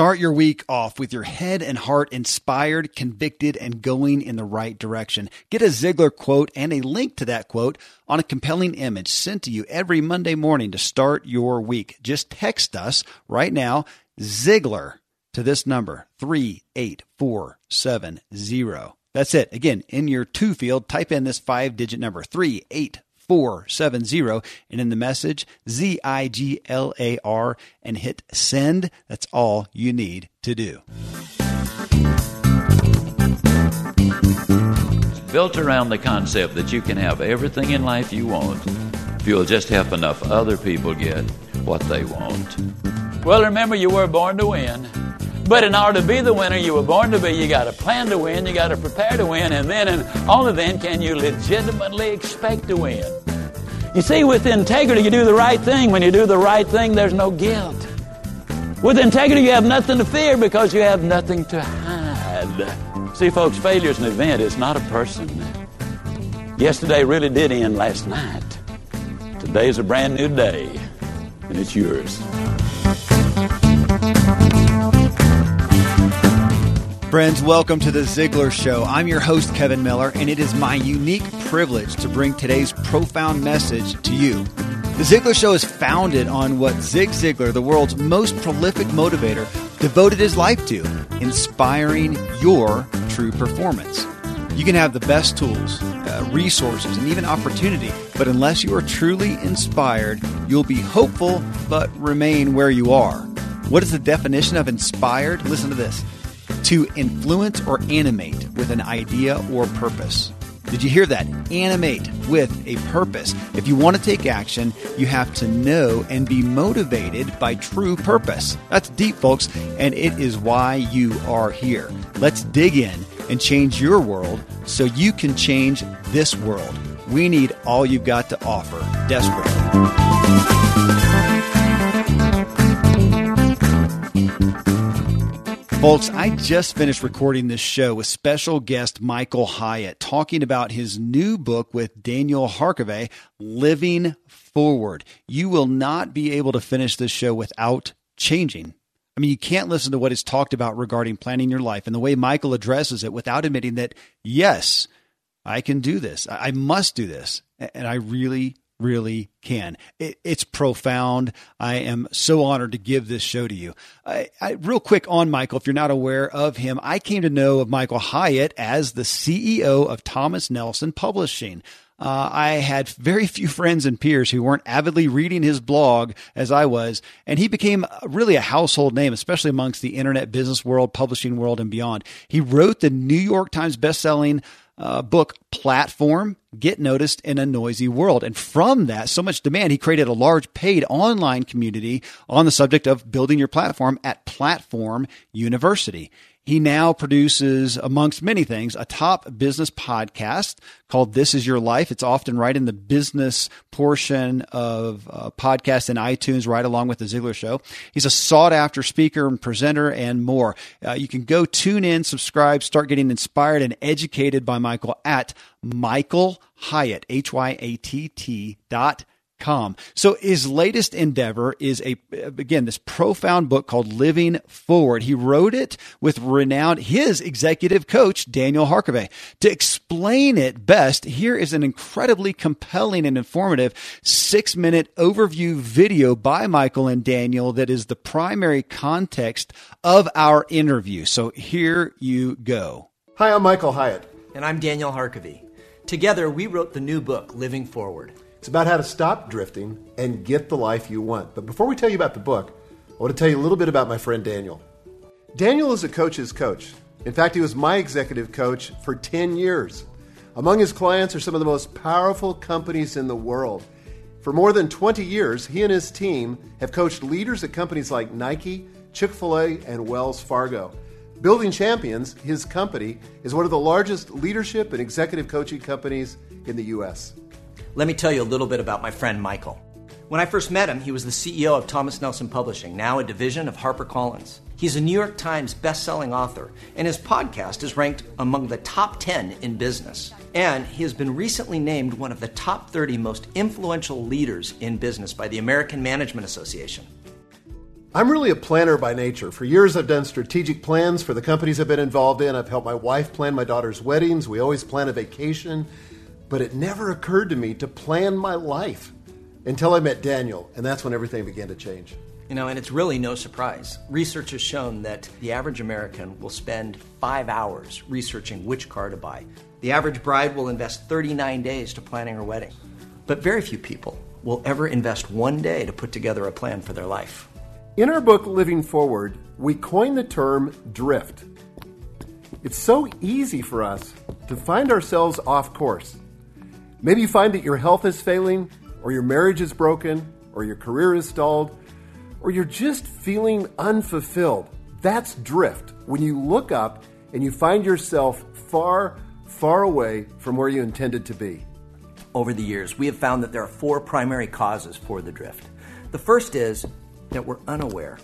Start your week off with your head and heart inspired, convicted, and going in the right direction. Get a Ziglar quote and a link to that quote on a compelling image sent to you every Monday morning to start your week. Just text us right now, Ziglar, to this number, 38470. That's it. Again, in your two field, type in this five digit number, 38470. 470 and in the message Z I G L A R and hit send. That's all you need to do. Built around the concept that you can have everything in life you want if you'll just help enough other people get what they want. Well, remember, you were born to win. But in order to be the winner you were born to be, you got to plan to win, you got to prepare to win, and then and only then can you legitimately expect to win. You see, with integrity, you do the right thing. When you do the right thing, there's no guilt. With integrity, you have nothing to fear because you have nothing to hide. See, folks, failure is an event, it's not a person. Yesterday really did end last night. Today's a brand new day, and it's yours. Friends, welcome to the Ziglar Show. I'm your host, Kevin Miller, and it is my unique privilege to bring today's profound message to you. The Ziglar Show is founded on what Zig Ziglar, the world's most prolific motivator, devoted his life to inspiring your true performance. You can have the best tools, uh, resources, and even opportunity, but unless you are truly inspired, you'll be hopeful but remain where you are. What is the definition of inspired? Listen to this to influence or animate with an idea or purpose. Did you hear that? Animate with a purpose. If you want to take action, you have to know and be motivated by true purpose. That's deep, folks, and it is why you are here. Let's dig in and change your world so you can change this world. We need all you've got to offer desperately. Folks, I just finished recording this show with special guest Michael Hyatt talking about his new book with Daniel Harkavy, Living Forward. You will not be able to finish this show without changing. I mean, you can't listen to what is talked about regarding planning your life and the way Michael addresses it without admitting that, yes, I can do this. I must do this. And I really, really can. It, it's profound. I am so honored to give this show to you. I, I, real quick on Michael, if you're not aware of him, I came to know of Michael Hyatt as the CEO of Thomas Nelson Publishing. Uh, I had very few friends and peers who weren't avidly reading his blog as I was, and he became really a household name, especially amongst the internet business world, publishing world, and beyond. He wrote the New York Times bestselling uh, book platform get noticed in a noisy world. And from that so much demand he created a large paid online community on the subject of building your platform at platform university he now produces, amongst many things, a top business podcast called This Is Your Life. It's often right in the business portion of uh, podcasts in iTunes, right along with The Ziglar Show. He's a sought after speaker and presenter and more. Uh, you can go tune in, subscribe, start getting inspired and educated by Michael at Michael Hyatt, H Y A T T dot Com. So his latest endeavor is a again this profound book called Living Forward. He wrote it with renowned his executive coach Daniel Harkavy. To explain it best, here is an incredibly compelling and informative 6-minute overview video by Michael and Daniel that is the primary context of our interview. So here you go. Hi, I'm Michael Hyatt and I'm Daniel Harkavy. Together we wrote the new book Living Forward. It's about how to stop drifting and get the life you want. But before we tell you about the book, I want to tell you a little bit about my friend Daniel. Daniel is a coach's coach. In fact, he was my executive coach for 10 years. Among his clients are some of the most powerful companies in the world. For more than 20 years, he and his team have coached leaders at companies like Nike, Chick fil A, and Wells Fargo. Building Champions, his company, is one of the largest leadership and executive coaching companies in the U.S. Let me tell you a little bit about my friend Michael. When I first met him, he was the CEO of Thomas Nelson Publishing, now a division of HarperCollins. He's a New York Times best-selling author, and his podcast is ranked among the top 10 in business. And he has been recently named one of the top 30 most influential leaders in business by the American Management Association. I'm really a planner by nature. For years, I've done strategic plans for the companies I've been involved in. I've helped my wife plan my daughter's weddings. We always plan a vacation. But it never occurred to me to plan my life until I met Daniel, and that's when everything began to change. You know, and it's really no surprise. Research has shown that the average American will spend five hours researching which car to buy. The average bride will invest 39 days to planning her wedding. But very few people will ever invest one day to put together a plan for their life. In our book, Living Forward, we coined the term drift. It's so easy for us to find ourselves off course. Maybe you find that your health is failing, or your marriage is broken, or your career is stalled, or you're just feeling unfulfilled. That's drift. When you look up and you find yourself far, far away from where you intended to be. Over the years, we have found that there are four primary causes for the drift. The first is that we're unaware.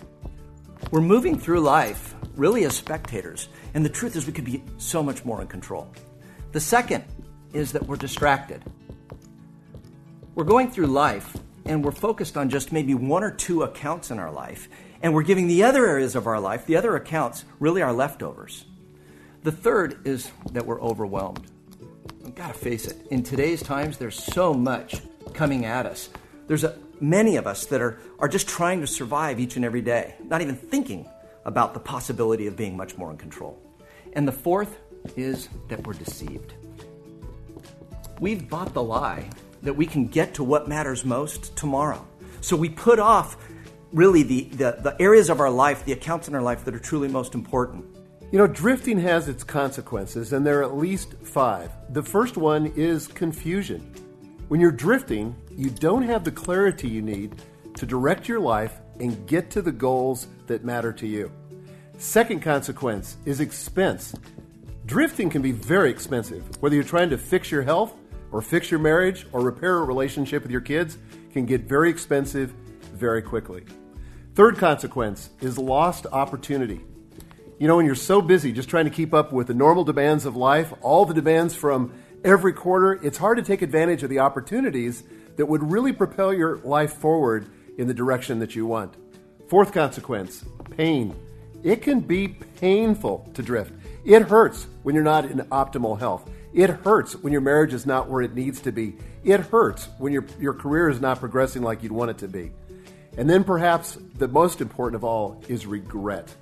We're moving through life really as spectators, and the truth is we could be so much more in control. The second is that we're distracted. We're going through life and we're focused on just maybe one or two accounts in our life, and we're giving the other areas of our life, the other accounts, really our leftovers. The third is that we're overwhelmed. I've got to face it. In today's times, there's so much coming at us. There's a, many of us that are, are just trying to survive each and every day, not even thinking about the possibility of being much more in control. And the fourth is that we're deceived. We've bought the lie that we can get to what matters most tomorrow. So we put off really the, the, the, areas of our life, the accounts in our life that are truly most important. You know, drifting has its consequences, and there are at least five. The first one is confusion. When you're drifting, you don't have the clarity you need to direct your life and get to the goals that matter to you. Second consequence is expense. Drifting can be very expensive, whether you're trying to fix your health or fix your marriage or repair a relationship with your kids can get very expensive very quickly. Third consequence is lost opportunity. You know, when you're so busy just trying to keep up with the normal demands of life, all the demands from every quarter, it's hard to take advantage of the opportunities that would really propel your life forward in the direction that you want. Fourth consequence pain. It can be painful to drift. It hurts when you're not in optimal health. It hurts when your marriage is not where it needs to be. It hurts when your, your career is not progressing like you'd want it to be. And then perhaps the most important of all is regret.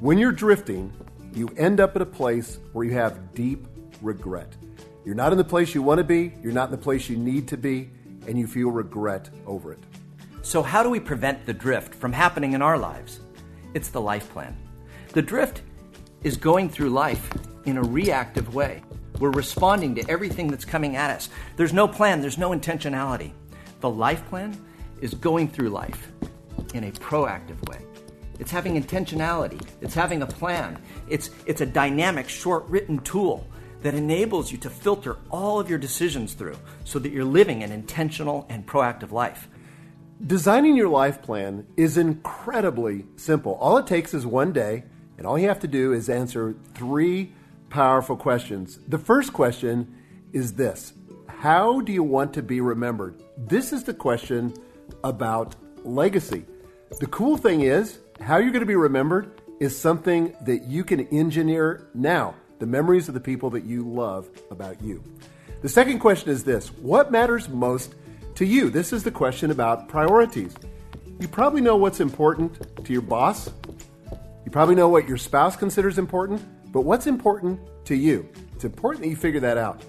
When you're drifting, you end up at a place where you have deep regret. You're not in the place you want to be, you're not in the place you need to be, and you feel regret over it. So, how do we prevent the drift from happening in our lives? It's the life plan. The drift is going through life in a reactive way. We're responding to everything that's coming at us. There's no plan, there's no intentionality. The life plan is going through life in a proactive way. It's having intentionality, it's having a plan, it's, it's a dynamic, short written tool that enables you to filter all of your decisions through so that you're living an intentional and proactive life. Designing your life plan is incredibly simple. All it takes is one day, and all you have to do is answer three powerful questions. The first question is this How do you want to be remembered? This is the question about legacy. The cool thing is, how you're going to be remembered is something that you can engineer now the memories of the people that you love about you. The second question is this What matters most to you? This is the question about priorities. You probably know what's important to your boss. You probably know what your spouse considers important. But what's important to you? It's important that you figure that out.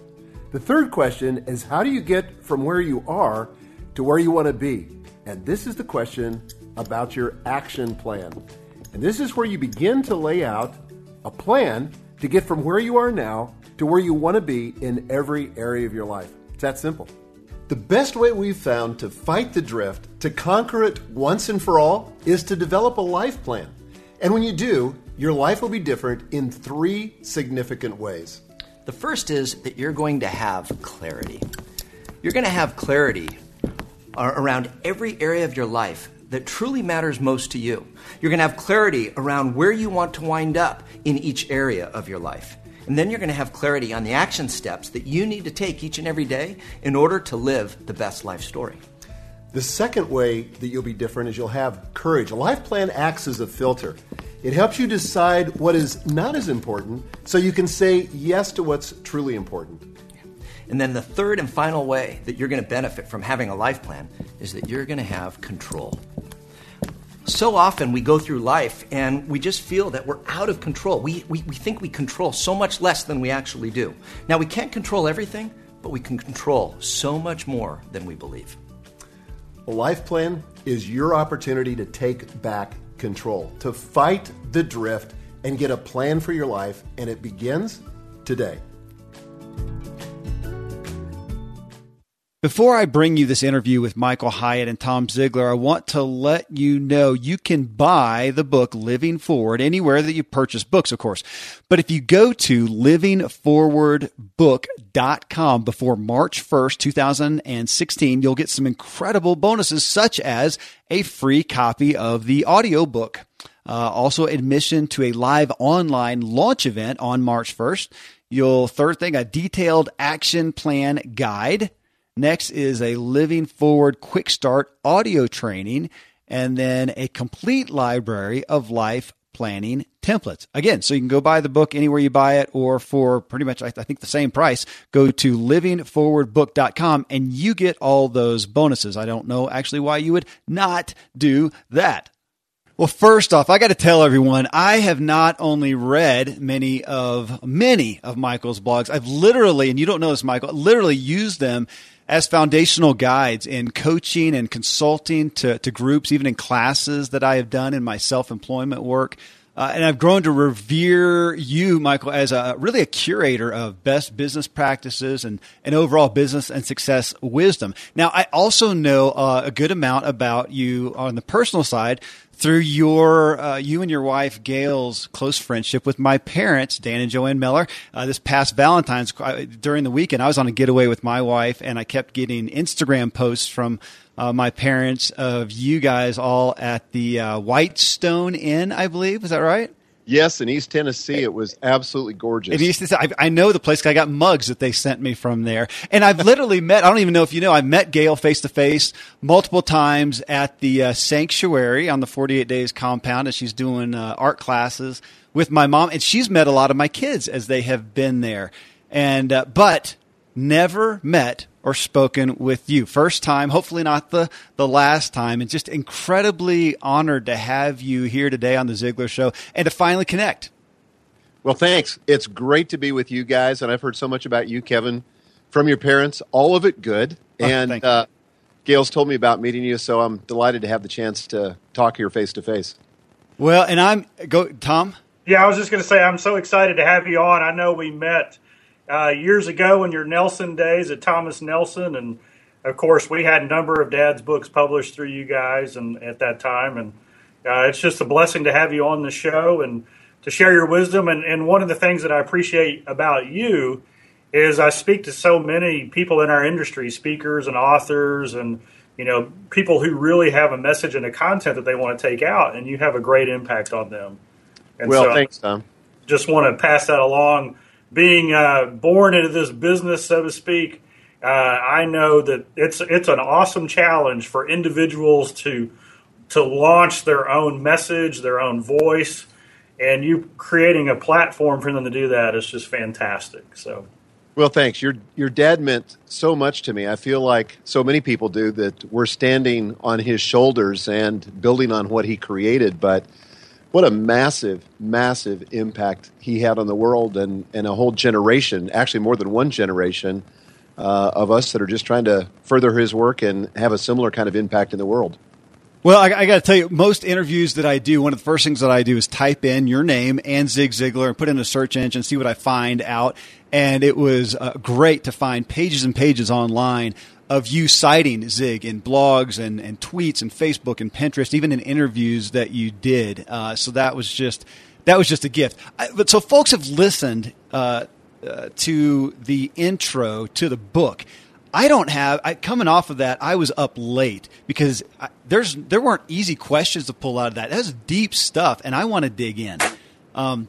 The third question is how do you get from where you are to where you want to be? And this is the question about your action plan. And this is where you begin to lay out a plan to get from where you are now to where you want to be in every area of your life. It's that simple. The best way we've found to fight the drift, to conquer it once and for all, is to develop a life plan. And when you do, your life will be different in three significant ways. The first is that you're going to have clarity. You're going to have clarity uh, around every area of your life that truly matters most to you. You're going to have clarity around where you want to wind up in each area of your life. And then you're going to have clarity on the action steps that you need to take each and every day in order to live the best life story. The second way that you'll be different is you'll have courage. A life plan acts as a filter. It helps you decide what is not as important so you can say yes to what's truly important. And then the third and final way that you're going to benefit from having a life plan is that you're going to have control. So often we go through life and we just feel that we're out of control. We, we, we think we control so much less than we actually do. Now, we can't control everything, but we can control so much more than we believe. A life plan is your opportunity to take back control, to fight the drift and get a plan for your life, and it begins today. Before I bring you this interview with Michael Hyatt and Tom Ziglar, I want to let you know you can buy the book Living Forward anywhere that you purchase books, of course. But if you go to livingforwardbook.com before March 1st, 2016, you'll get some incredible bonuses such as a free copy of the audiobook. Uh, also admission to a live online launch event on March 1st. You'll third thing, a detailed action plan guide Next is a Living Forward Quick Start audio training, and then a complete library of life planning templates. Again, so you can go buy the book anywhere you buy it, or for pretty much, I think, the same price, go to livingforwardbook.com and you get all those bonuses. I don't know actually why you would not do that. Well, first off, I got to tell everyone, I have not only read many of many of Michael's blogs, I've literally, and you don't know this, Michael, literally used them as foundational guides in coaching and consulting to, to groups, even in classes that I have done in my self employment work. Uh, and I've grown to revere you, Michael, as a really a curator of best business practices and, and overall business and success wisdom. Now, I also know uh, a good amount about you on the personal side through your uh, you and your wife Gail's close friendship with my parents, Dan and Joanne Miller. Uh, this past Valentine's uh, during the weekend, I was on a getaway with my wife, and I kept getting Instagram posts from uh, my parents of you guys all at the uh, Whitestone Inn, I believe. Is that right? Yes, in East Tennessee, it was absolutely gorgeous. In East Tennessee, I, I know the place. I got mugs that they sent me from there, and I've literally met. I don't even know if you know. I've met Gail face to face multiple times at the uh, sanctuary on the Forty Eight Days compound, as she's doing uh, art classes with my mom, and she's met a lot of my kids as they have been there, and uh, but never met or spoken with you. First time, hopefully not the, the last time, and just incredibly honored to have you here today on the Ziglar Show and to finally connect. Well, thanks. It's great to be with you guys, and I've heard so much about you, Kevin, from your parents. All of it good. Oh, and uh, Gail's told me about meeting you, so I'm delighted to have the chance to talk here face to face. Well, and I'm go Tom. Yeah, I was just going to say I'm so excited to have you on. I know we met uh, years ago in your Nelson days at Thomas Nelson, and of course we had a number of Dad's books published through you guys, and at that time, and uh, it's just a blessing to have you on the show and to share your wisdom. And, and one of the things that I appreciate about you is I speak to so many people in our industry, speakers and authors, and you know people who really have a message and a content that they want to take out, and you have a great impact on them. And well, so thanks, Tom. Just want to pass that along being uh, born into this business, so to speak, uh, I know that it's it's an awesome challenge for individuals to to launch their own message, their own voice, and you creating a platform for them to do that is just fantastic. So. Well, thanks. Your your dad meant so much to me. I feel like so many people do that we're standing on his shoulders and building on what he created, but what a massive, massive impact he had on the world and, and a whole generation, actually more than one generation uh, of us that are just trying to further his work and have a similar kind of impact in the world. Well, I, I got to tell you, most interviews that I do, one of the first things that I do is type in your name and Zig Ziglar and put in a search engine, see what I find out. And it was uh, great to find pages and pages online of you citing Zig in blogs and, and tweets and Facebook and Pinterest, even in interviews that you did. Uh, so that was just that was just a gift. I, but so folks have listened uh, uh, to the intro to the book. I don't have. I, coming off of that, I was up late because I, there's there weren't easy questions to pull out of that. That's deep stuff, and I want to dig in. Um,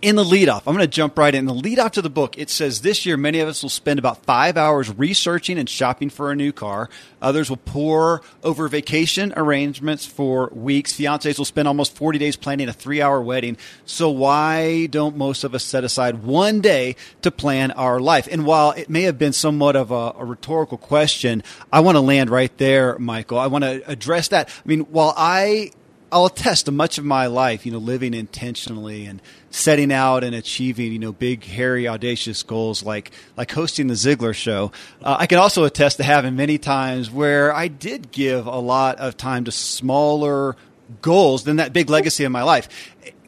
in the leadoff, I'm going to jump right in. The leadoff to the book, it says this year many of us will spend about five hours researching and shopping for a new car. Others will pour over vacation arrangements for weeks. Fiancés will spend almost 40 days planning a three hour wedding. So why don't most of us set aside one day to plan our life? And while it may have been somewhat of a, a rhetorical question, I want to land right there, Michael. I want to address that. I mean, while I I'll attest to much of my life, you know, living intentionally and setting out and achieving, you know, big, hairy, audacious goals like like hosting the Ziglar Show. Uh, I can also attest to having many times where I did give a lot of time to smaller goals than that big legacy in my life.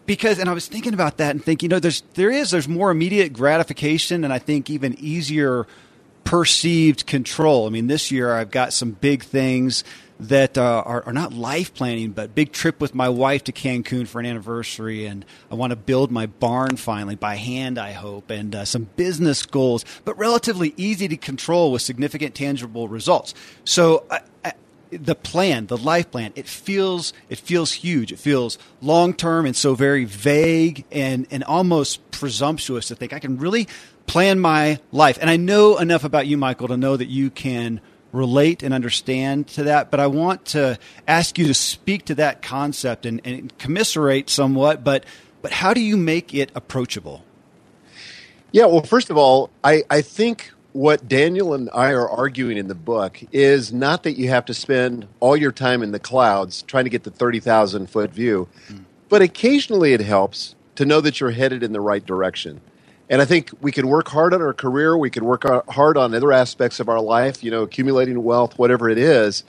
Because, and I was thinking about that and thinking, you know, there's there is there's more immediate gratification, and I think even easier perceived control. I mean, this year I've got some big things that uh, are, are, not life planning, but big trip with my wife to Cancun for an anniversary, and I want to build my barn finally by hand, I hope, and uh, some business goals, but relatively easy to control with significant tangible results. So. I, I, the plan, the life plan, it feels it feels huge. It feels long term and so very vague and and almost presumptuous to think I can really plan my life. And I know enough about you, Michael, to know that you can relate and understand to that, but I want to ask you to speak to that concept and, and commiserate somewhat, but but how do you make it approachable? Yeah, well, first of all, I, I think what Daniel and I are arguing in the book is not that you have to spend all your time in the clouds trying to get the 30,000 foot view, mm. but occasionally it helps to know that you're headed in the right direction. And I think we can work hard on our career. We can work uh, hard on other aspects of our life, you know, accumulating wealth, whatever it is,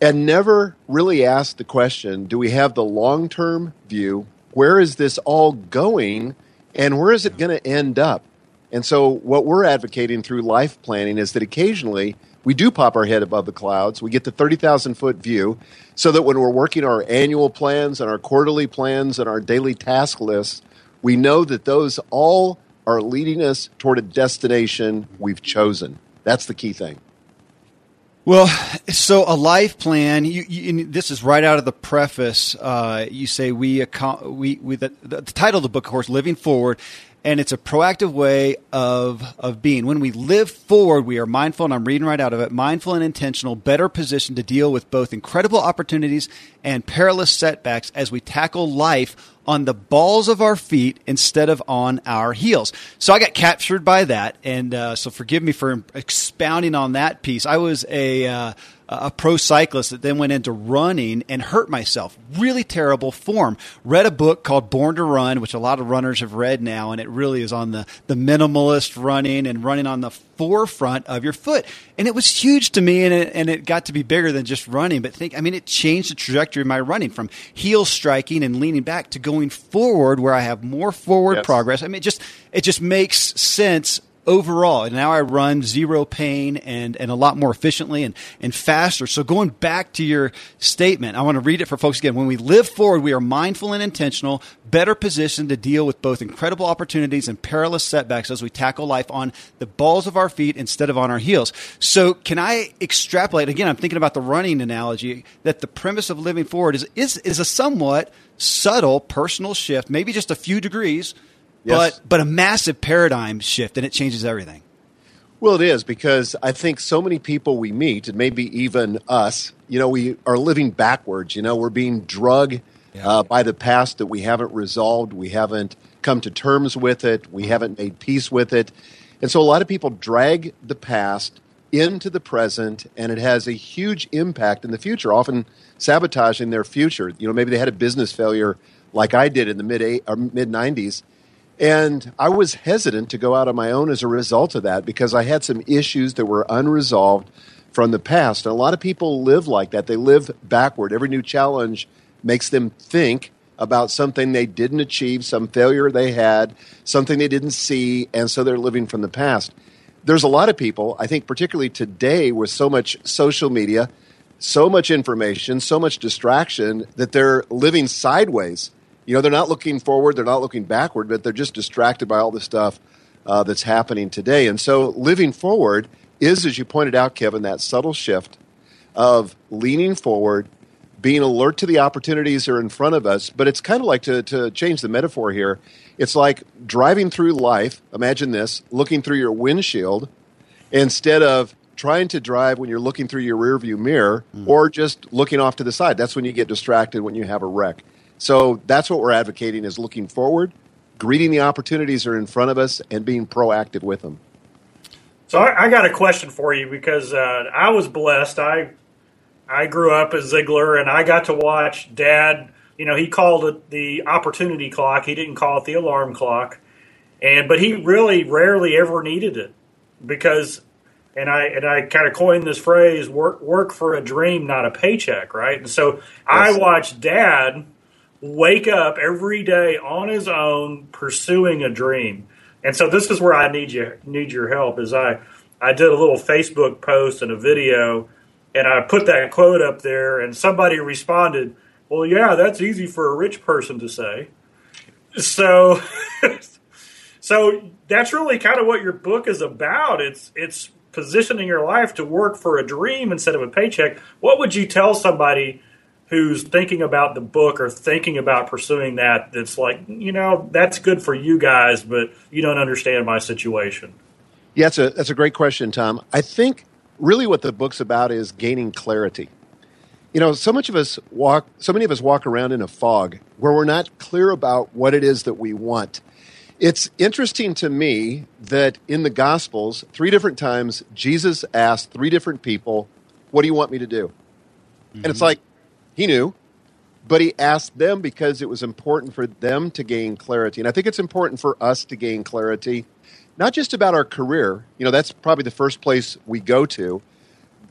and never really ask the question do we have the long term view? Where is this all going? And where is it going to end up? And so, what we're advocating through life planning is that occasionally we do pop our head above the clouds. We get the 30,000 foot view so that when we're working our annual plans and our quarterly plans and our daily task lists, we know that those all are leading us toward a destination we've chosen. That's the key thing. Well, so a life plan. You, you, this is right out of the preface. Uh, you say we, we, we the, the, title of the book, of course, "Living Forward," and it's a proactive way of of being. When we live forward, we are mindful, and I'm reading right out of it. Mindful and intentional, better positioned to deal with both incredible opportunities and perilous setbacks as we tackle life on the balls of our feet instead of on our heels. So I got captured by that, and uh, so forgive me for expounding on that piece. I was a uh, a pro cyclist that then went into running and hurt myself. Really terrible form. Read a book called Born to Run, which a lot of runners have read now, and it really is on the, the minimalist running and running on the forefront of your foot. And it was huge to me, and it, and it got to be bigger than just running. But think, I mean, it changed the trajectory of my running from heel striking and leaning back to going forward, where I have more forward yes. progress. I mean, it just it just makes sense overall. And now I run zero pain and, and a lot more efficiently and, and faster. So going back to your statement, I want to read it for folks again. When we live forward, we are mindful and intentional, better positioned to deal with both incredible opportunities and perilous setbacks as we tackle life on the balls of our feet instead of on our heels. So can I extrapolate again? I'm thinking about the running analogy that the premise of living forward is, is, is a somewhat subtle personal shift, maybe just a few degrees yes. but but a massive paradigm shift, and it changes everything. Well, it is because I think so many people we meet, and maybe even us, you know, we are living backwards. You know, we're being drugged yeah. uh, by the past that we haven't resolved, we haven't come to terms with it, we haven't made peace with it, and so a lot of people drag the past into the present, and it has a huge impact in the future, often sabotaging their future. You know, maybe they had a business failure like I did in the mid mid '90s and I was hesitant to go out on my own as a result of that because I had some issues that were unresolved from the past. And a lot of people live like that. They live backward. Every new challenge makes them think about something they didn't achieve, some failure they had, something they didn't see, and so they're living from the past. There's a lot of people, I think, particularly today with so much social media, so much information, so much distraction, that they're living sideways you know, they're not looking forward, they're not looking backward, but they're just distracted by all the stuff uh, that's happening today. And so living forward is, as you pointed out, Kevin, that subtle shift of leaning forward, being alert to the opportunities that are in front of us. But it's kind of like to, to change the metaphor here. It's like driving through life. Imagine this looking through your windshield instead of trying to drive when you're looking through your rearview mirror mm. or just looking off to the side. That's when you get distracted when you have a wreck. So that's what we're advocating is looking forward, greeting the opportunities that are in front of us, and being proactive with them. So I, I got a question for you because uh, I was blessed. I I grew up as Ziglar, and I got to watch Dad. You know, he called it the opportunity clock. He didn't call it the alarm clock, and but he really rarely ever needed it because and I and I kind of coined this phrase work work for a dream, not a paycheck, right? And so yes. I watched dad wake up every day on his own pursuing a dream. And so this is where I need you need your help is I I did a little Facebook post and a video and I put that quote up there and somebody responded, "Well, yeah, that's easy for a rich person to say." So so that's really kind of what your book is about. It's it's positioning your life to work for a dream instead of a paycheck, what would you tell somebody who's thinking about the book or thinking about pursuing that that's like, you know, that's good for you guys, but you don't understand my situation? Yeah, that's a, that's a great question, Tom. I think really what the book's about is gaining clarity. You know, so much of us walk, so many of us walk around in a fog where we're not clear about what it is that we want. It's interesting to me that in the Gospels, three different times, Jesus asked three different people, What do you want me to do? Mm-hmm. And it's mm-hmm. like, he knew, but he asked them because it was important for them to gain clarity. And I think it's important for us to gain clarity, not just about our career, you know, that's probably the first place we go to,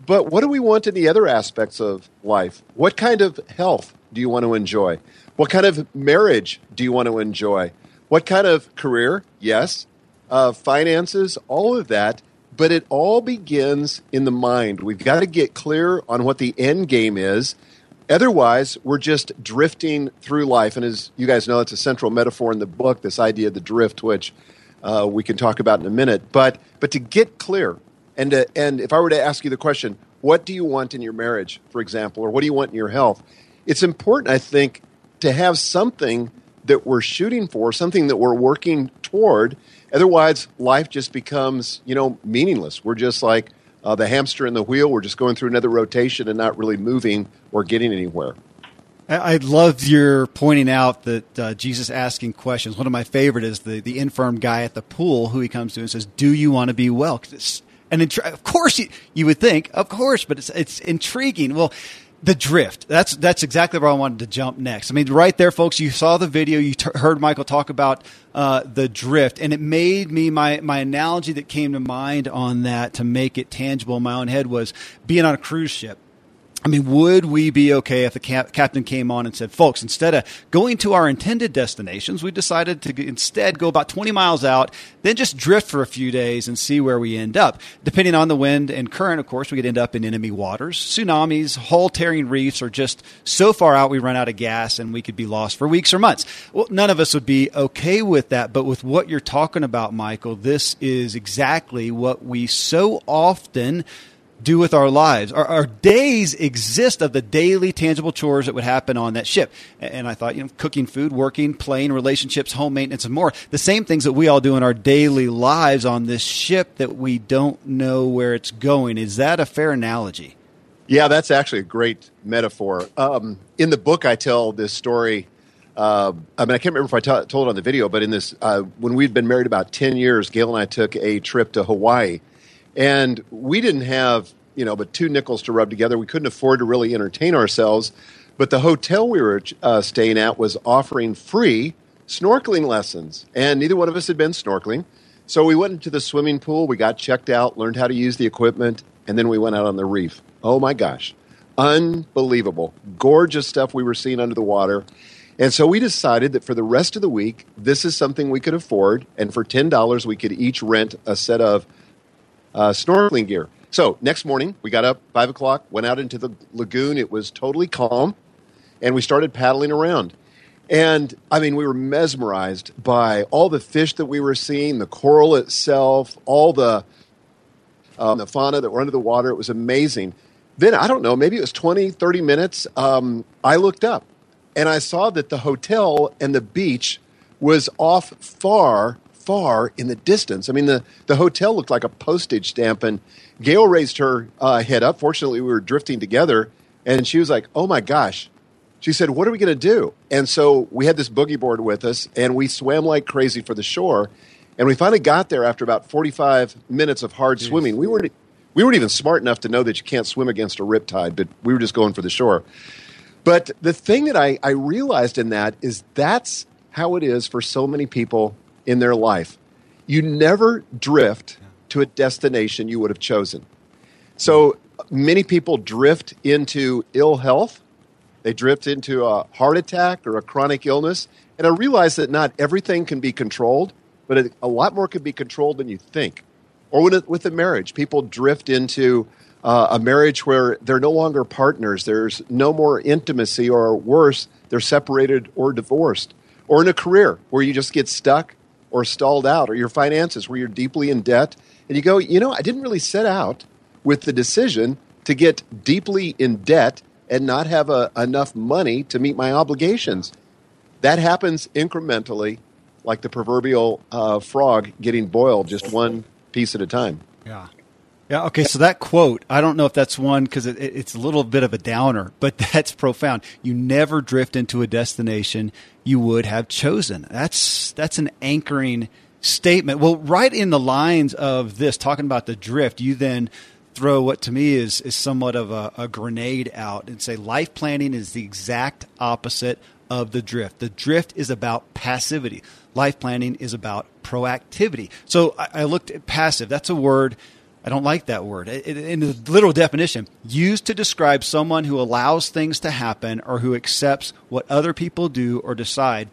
but what do we want in the other aspects of life? What kind of health do you want to enjoy? What kind of marriage do you want to enjoy? What kind of career? Yes. Uh, finances, all of that. But it all begins in the mind. We've got to get clear on what the end game is. Otherwise, we're just drifting through life. And as you guys know, it's a central metaphor in the book, this idea of the drift, which uh, we can talk about in a minute. But, but to get clear, and, to, and if I were to ask you the question, what do you want in your marriage, for example, or what do you want in your health? It's important, I think, to have something that we're shooting for, something that we're working toward. Otherwise, life just becomes, you know, meaningless. We're just like uh, the hamster in the wheel. We're just going through another rotation and not really moving or getting anywhere. I love your pointing out that uh, Jesus asking questions. One of my favorite is the, the infirm guy at the pool who he comes to and says, "Do you want to be well?" And of course, you, you would think, of course, but it's it's intriguing. Well, the drift. That's that's exactly where I wanted to jump next. I mean, right there, folks. You saw the video. You t- heard Michael talk about uh, the drift, and it made me my my analogy that came to mind on that to make it tangible in my own head was being on a cruise ship I mean, would we be okay if the cap- captain came on and said, folks, instead of going to our intended destinations, we decided to instead go about 20 miles out, then just drift for a few days and see where we end up. Depending on the wind and current, of course, we could end up in enemy waters, tsunamis, hull tearing reefs, or just so far out we run out of gas and we could be lost for weeks or months. Well, none of us would be okay with that. But with what you're talking about, Michael, this is exactly what we so often do with our lives. Our, our, days exist of the daily tangible chores that would happen on that ship. And I thought, you know, cooking food, working, playing, relationships, home maintenance, and more. The same things that we all do in our daily lives on this ship that we don't know where it's going. Is that a fair analogy? Yeah, that's actually a great metaphor. Um, in the book, I tell this story. Uh, I mean, I can't remember if I t- told it on the video, but in this, uh, when we'd been married about 10 years, Gail and I took a trip to Hawaii and we didn't have, you know, but two nickels to rub together. We couldn't afford to really entertain ourselves. But the hotel we were uh, staying at was offering free snorkeling lessons. And neither one of us had been snorkeling. So we went into the swimming pool, we got checked out, learned how to use the equipment, and then we went out on the reef. Oh my gosh. Unbelievable. Gorgeous stuff we were seeing under the water. And so we decided that for the rest of the week, this is something we could afford. And for $10, we could each rent a set of uh, snorkeling gear. So next morning, we got up five o'clock, went out into the lagoon. It was totally calm, and we started paddling around. And I mean, we were mesmerized by all the fish that we were seeing, the coral itself, all the um, the fauna that were under the water. It was amazing. then I don't know, maybe it was 20, 30 minutes. Um, I looked up and I saw that the hotel and the beach was off far, far in the distance. I mean, the, the hotel looked like a postage stamp. And Gail raised her uh, head up. Fortunately, we were drifting together. And she was like, oh my gosh. She said, what are we going to do? And so we had this boogie board with us and we swam like crazy for the shore. And we finally got there after about 45 minutes of hard Jeez. swimming. We weren't, we weren't even smart enough to know that you can't swim against a riptide, but we were just going for the shore. But the thing that I, I realized in that is that's how it is for so many people in their life. You never drift to a destination you would have chosen. So many people drift into ill health, they drift into a heart attack or a chronic illness. And I realize that not everything can be controlled, but a lot more can be controlled than you think. Or with a marriage, people drift into uh, a marriage where they're no longer partners, there's no more intimacy, or worse, they're separated or divorced. Or in a career where you just get stuck or stalled out, or your finances where you're deeply in debt, and you go, you know, I didn't really set out with the decision to get deeply in debt and not have a, enough money to meet my obligations. That happens incrementally, like the proverbial uh, frog getting boiled just one piece at a time. Yeah. Yeah. Okay. So that quote, I don't know if that's one because it, it's a little bit of a downer, but that's profound. You never drift into a destination you would have chosen. That's that's an anchoring statement. Well, right in the lines of this, talking about the drift, you then throw what to me is is somewhat of a, a grenade out and say life planning is the exact opposite of the drift. The drift is about passivity. Life planning is about proactivity. So I, I looked at passive. That's a word. I don't like that word. In the literal definition, used to describe someone who allows things to happen or who accepts what other people do or decide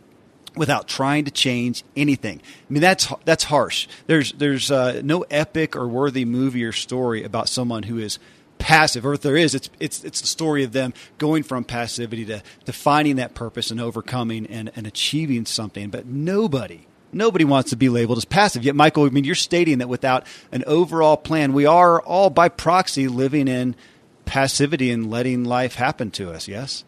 without trying to change anything. I mean, that's that's harsh. There's there's uh, no epic or worthy movie or story about someone who is passive, or if there is, it's it's it's the story of them going from passivity to, to finding that purpose and overcoming and, and achieving something. But nobody nobody wants to be labeled as passive. Yet, Michael, I mean, you're stating that without an overall plan, we are all by proxy living in passivity and letting life happen to us. Yes.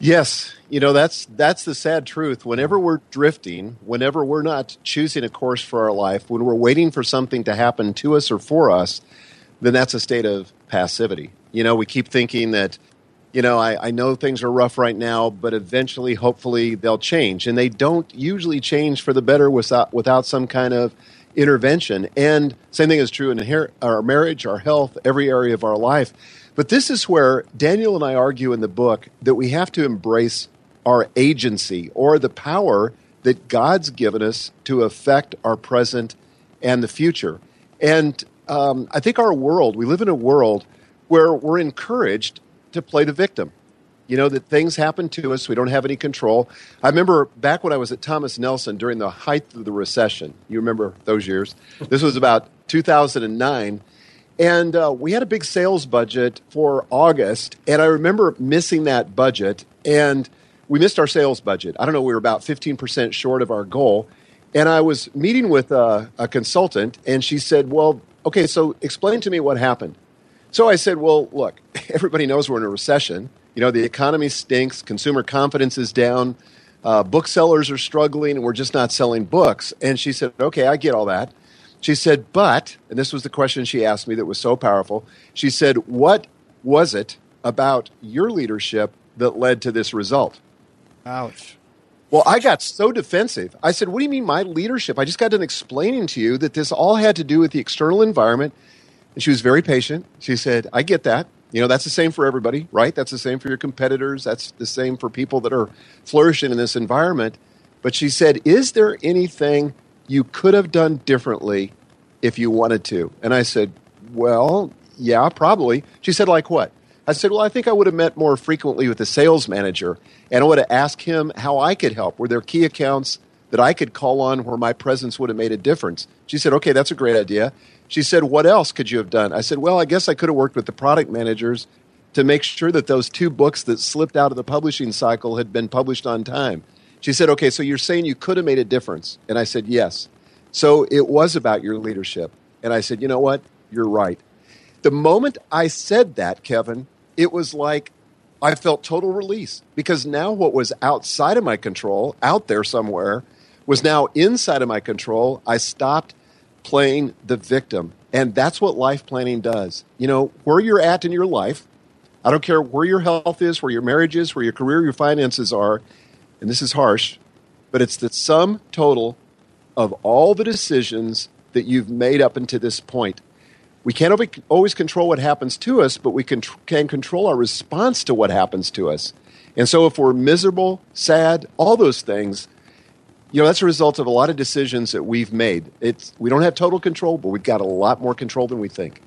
Yes, you know that's that's the sad truth. Whenever we're drifting, whenever we're not choosing a course for our life, when we're waiting for something to happen to us or for us, then that's a state of passivity. You know, we keep thinking that, you know, I, I know things are rough right now, but eventually, hopefully, they'll change, and they don't usually change for the better without without some kind of intervention. And same thing is true in our marriage, our health, every area of our life but this is where Daniel and I argue in the book that we have to embrace our agency or the power that God's given us to affect our present and the future. And um, I think our world, we live in a world where we're encouraged to play the victim. You know, that things happen to us, we don't have any control. I remember back when I was at Thomas Nelson during the height of the recession. You remember those years? This was about 2009 and uh, we had a big sales budget for August, and I remember missing that budget, and we missed our sales budget. I don't know, we were about 15% short of our goal. And I was meeting with a, a consultant, and she said, Well, okay, so explain to me what happened. So I said, Well, look, everybody knows we're in a recession. You know, the economy stinks, consumer confidence is down, uh, booksellers are struggling, and we're just not selling books. And she said, Okay, I get all that. She said, but, and this was the question she asked me that was so powerful. She said, What was it about your leadership that led to this result? Ouch. Well, I got so defensive. I said, What do you mean, my leadership? I just got done explaining to you that this all had to do with the external environment. She was very patient. She said, I get that. You know, that's the same for everybody, right? That's the same for your competitors. That's the same for people that are flourishing in this environment. But she said, Is there anything you could have done differently if you wanted to. And I said, Well, yeah, probably. She said, Like what? I said, Well, I think I would have met more frequently with the sales manager and I would have asked him how I could help. Were there key accounts that I could call on where my presence would have made a difference? She said, Okay, that's a great idea. She said, What else could you have done? I said, Well, I guess I could have worked with the product managers to make sure that those two books that slipped out of the publishing cycle had been published on time. She said, Okay, so you're saying you could have made a difference? And I said, Yes. So it was about your leadership. And I said, You know what? You're right. the moment I said that, Kevin, it was like I felt total release because now what was outside of my control, out there somewhere, was now inside of my control. I stopped playing the victim. And that's what life planning does. You know, where you're at in your life, I don't care where your health is, where your marriage is, where your career, your finances are, and this is harsh, but it's the sum total of all the decisions that you've made up until this point. We can't always control what happens to us, but we can, can control our response to what happens to us. And so if we're miserable, sad, all those things, you know, that's a result of a lot of decisions that we've made. It's, we don't have total control, but we've got a lot more control than we think.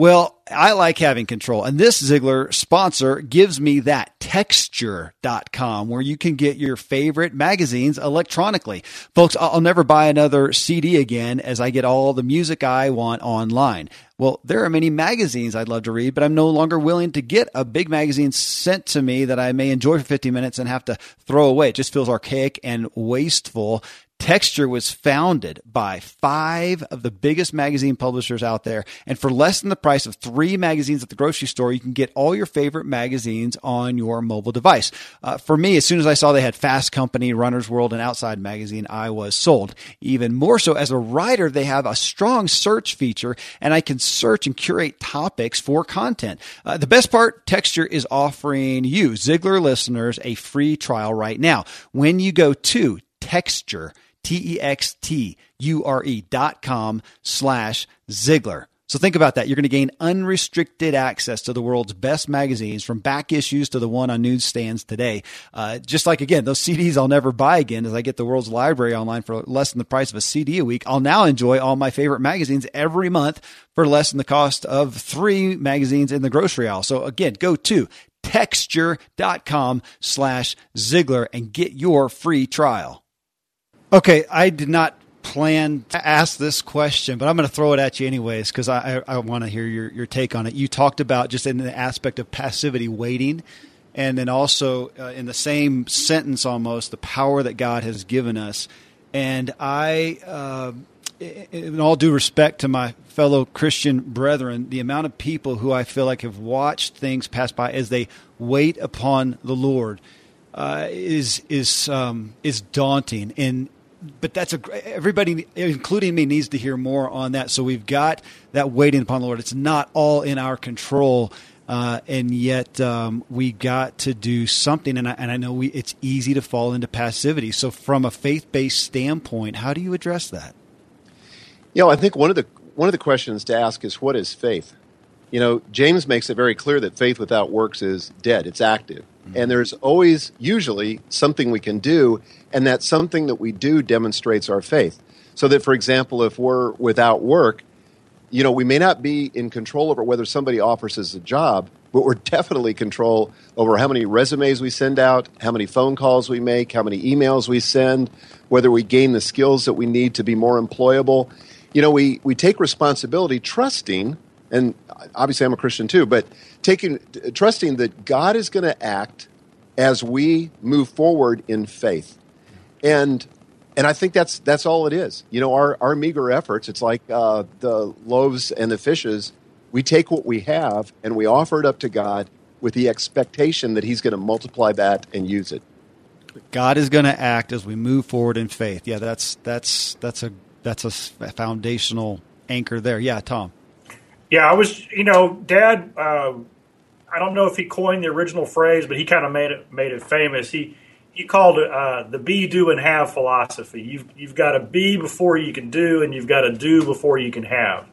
Well, I like having control. And this Ziglar sponsor gives me that texture.com where you can get your favorite magazines electronically. Folks, I'll never buy another CD again as I get all the music I want online. Well, there are many magazines I'd love to read, but I'm no longer willing to get a big magazine sent to me that I may enjoy for 50 minutes and have to throw away. It just feels archaic and wasteful Texture was founded by five of the biggest magazine publishers out there. And for less than the price of three magazines at the grocery store, you can get all your favorite magazines on your mobile device. Uh, for me, as soon as I saw they had Fast Company, Runner's World, and Outside Magazine, I was sold. Even more so, as a writer, they have a strong search feature and I can search and curate topics for content. Uh, the best part, Texture is offering you, Ziglar listeners, a free trial right now. When you go to Texture, T E X T U R E dot com slash Ziglar. So think about that. You're going to gain unrestricted access to the world's best magazines from back issues to the one on newsstands today. Uh, just like, again, those CDs I'll never buy again as I get the world's library online for less than the price of a CD a week. I'll now enjoy all my favorite magazines every month for less than the cost of three magazines in the grocery aisle. So again, go to texture.com slash Ziglar and get your free trial. Okay, I did not plan to ask this question, but I'm going to throw it at you anyways because I, I, I want to hear your, your take on it. You talked about just in the aspect of passivity, waiting, and then also uh, in the same sentence almost, the power that God has given us. And I, uh, in all due respect to my fellow Christian brethren, the amount of people who I feel like have watched things pass by as they wait upon the Lord. Uh, is is um, is daunting, and but that's a everybody, including me, needs to hear more on that. So we've got that waiting upon the Lord. It's not all in our control, uh, and yet um, we got to do something. And I, and I know we, it's easy to fall into passivity. So from a faith based standpoint, how do you address that? You know, I think one of the one of the questions to ask is what is faith. You know, James makes it very clear that faith without works is dead. It's active. And there's always, usually, something we can do, and that something that we do demonstrates our faith. So that, for example, if we're without work, you know, we may not be in control over whether somebody offers us a job, but we're definitely control over how many resumes we send out, how many phone calls we make, how many emails we send, whether we gain the skills that we need to be more employable. You know, we, we take responsibility trusting – and obviously I'm a Christian too, but taking trusting that God is going to act as we move forward in faith, and and I think that's that's all it is. You know, our our meager efforts. It's like uh, the loaves and the fishes. We take what we have and we offer it up to God with the expectation that He's going to multiply that and use it. God is going to act as we move forward in faith. Yeah, that's that's that's a that's a foundational anchor there. Yeah, Tom. Yeah, I was, you know, Dad. Uh, I don't know if he coined the original phrase, but he kind of made it made it famous. He he called it uh, the be, do, and have philosophy. You've you've got to be before you can do, and you've got to do before you can have.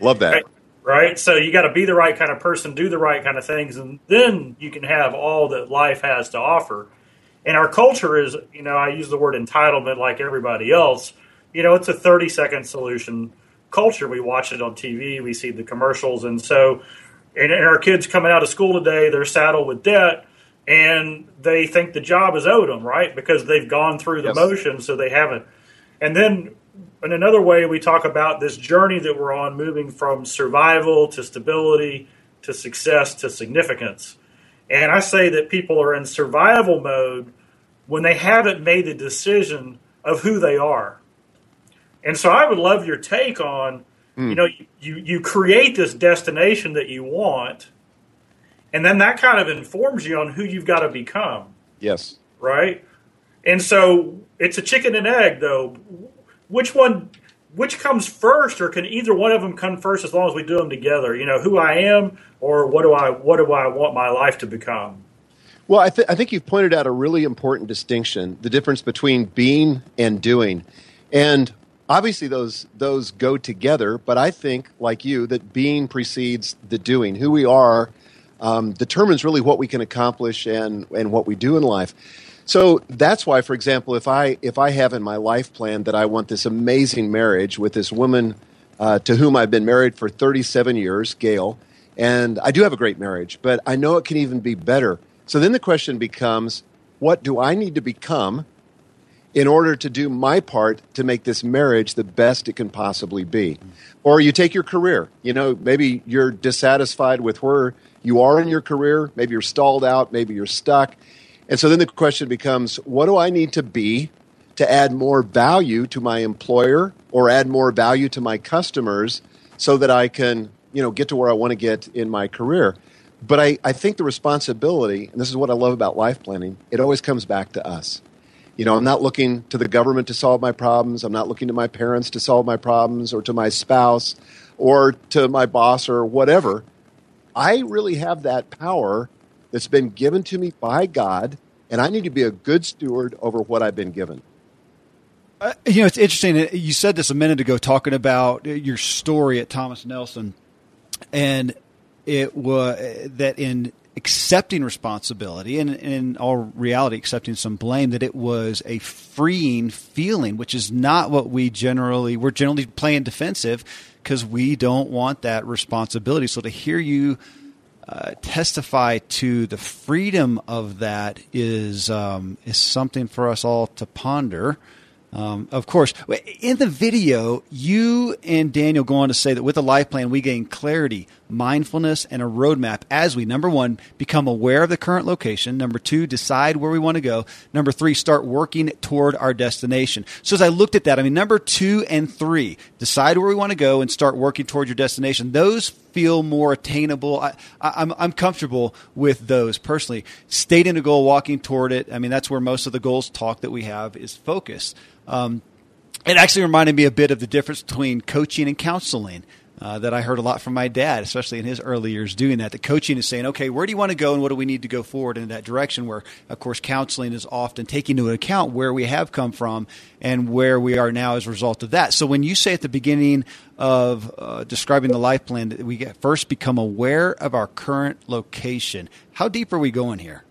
Love that. Right? right? So you got to be the right kind of person, do the right kind of things, and then you can have all that life has to offer. And our culture is, you know, I use the word entitlement like everybody else. You know, it's a 30 second solution culture. We watch it on TV, we see the commercials, and so and, and our kids coming out of school today, they're saddled with debt, and they think the job is owed them, right? Because they've gone through the yes. motions, so they haven't. And then in another way, we talk about this journey that we're on, moving from survival to stability to success to significance. And I say that people are in survival mode when they haven't made the decision of who they are. And so I would love your take on Mm. You know, you, you create this destination that you want, and then that kind of informs you on who you've got to become. Yes. Right? And so it's a chicken and egg, though. Which one, which comes first, or can either one of them come first as long as we do them together? You know, who I am, or what do I, what do I want my life to become? Well, I, th- I think you've pointed out a really important distinction the difference between being and doing. And obviously, those, those go together, but I think, like you, that being precedes the doing. Who we are um, determines really what we can accomplish and, and what we do in life. So that's why, for example, if I, if I have in my life plan that I want this amazing marriage with this woman uh, to whom I've been married for 37 years, Gail, and I do have a great marriage, but I know it can even be better so then the question becomes what do I need to become in order to do my part to make this marriage the best it can possibly be? Or you take your career. You know, maybe you're dissatisfied with where you are in your career, maybe you're stalled out, maybe you're stuck. And so then the question becomes what do I need to be to add more value to my employer or add more value to my customers so that I can, you know, get to where I want to get in my career? But I, I think the responsibility, and this is what I love about life planning, it always comes back to us. You know, I'm not looking to the government to solve my problems. I'm not looking to my parents to solve my problems or to my spouse or to my boss or whatever. I really have that power that's been given to me by God, and I need to be a good steward over what I've been given. Uh, you know, it's interesting. You said this a minute ago, talking about your story at Thomas Nelson, and it was that in accepting responsibility and, in all reality accepting some blame that it was a freeing feeling which is not what we generally we're generally playing defensive because we don't want that responsibility. So to hear you uh, testify to the freedom of that is um, is something for us all to ponder. Um, of course, in the video, you and Daniel go on to say that with a life plan, we gain clarity, mindfulness, and a roadmap as we, number one, become aware of the current location. Number two, decide where we want to go. Number three, start working toward our destination. So as I looked at that, I mean, number two and three, decide where we want to go and start working toward your destination. Those feel more attainable. I, am I'm, I'm comfortable with those personally. Stating a goal, walking toward it. I mean, that's where most of the goals talk that we have is focus. Um, it actually reminded me a bit of the difference between coaching and counseling. Uh, that I heard a lot from my dad, especially in his early years doing that. The coaching is saying, okay, where do you want to go and what do we need to go forward in that direction? Where, of course, counseling is often taking into account where we have come from and where we are now as a result of that. So when you say at the beginning of uh, describing the life plan that we first become aware of our current location, how deep are we going here?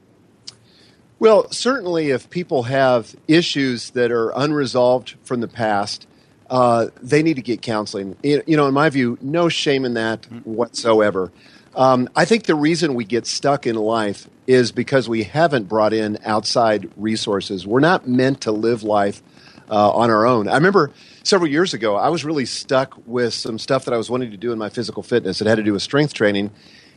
Well, certainly, if people have issues that are unresolved from the past, uh, they need to get counseling. You know, in my view, no shame in that whatsoever. Um, I think the reason we get stuck in life is because we haven't brought in outside resources. We're not meant to live life uh, on our own. I remember several years ago, I was really stuck with some stuff that I was wanting to do in my physical fitness. It had to do with strength training.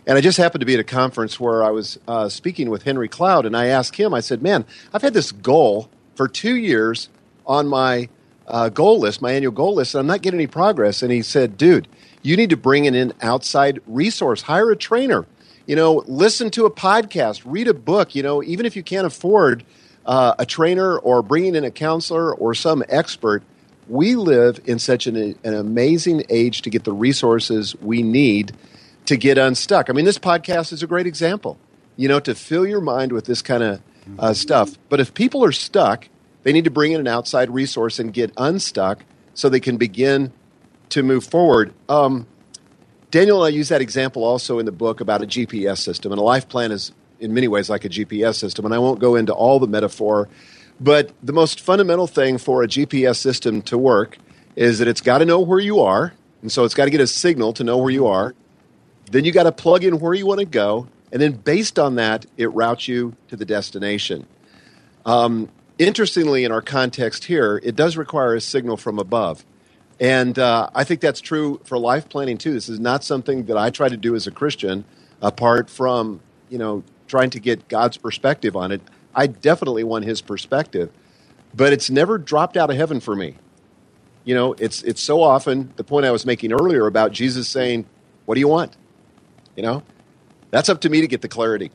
And I just happened to be at a conference where I was uh, speaking with Henry Cloud, and I asked him, I said, Man, I've had this goal for two years on my uh, goal list, my annual goal list, and I'm not getting any progress. And he said, Dude, you need to bring in an outside resource, hire a trainer, you know, listen to a podcast, read a book, you know, even if you can't afford uh, a trainer or bringing in a counselor or some expert. We live in such an, an amazing age to get the resources we need to get unstuck. I mean, this podcast is a great example, you know, to fill your mind with this kind of uh, stuff. But if people are stuck, they need to bring in an outside resource and get unstuck so they can begin to move forward. Um, Daniel and I use that example also in the book about a GPS system. And a life plan is, in many ways, like a GPS system. And I won't go into all the metaphor, but the most fundamental thing for a GPS system to work is that it's got to know where you are. And so it's got to get a signal to know where you are. Then you got to plug in where you want to go, and then based on that, it routes you to the destination. Um, interestingly, in our context here, it does require a signal from above. And uh, I think that's true for life planning too. This is not something that I try to do as a Christian, apart from you know trying to get God's perspective on it. I definitely want His perspective, but it's never dropped out of heaven for me You know, it's it's so often the point I was making earlier about Jesus saying, "What do you want?" You know, that's up to me to get the clarity.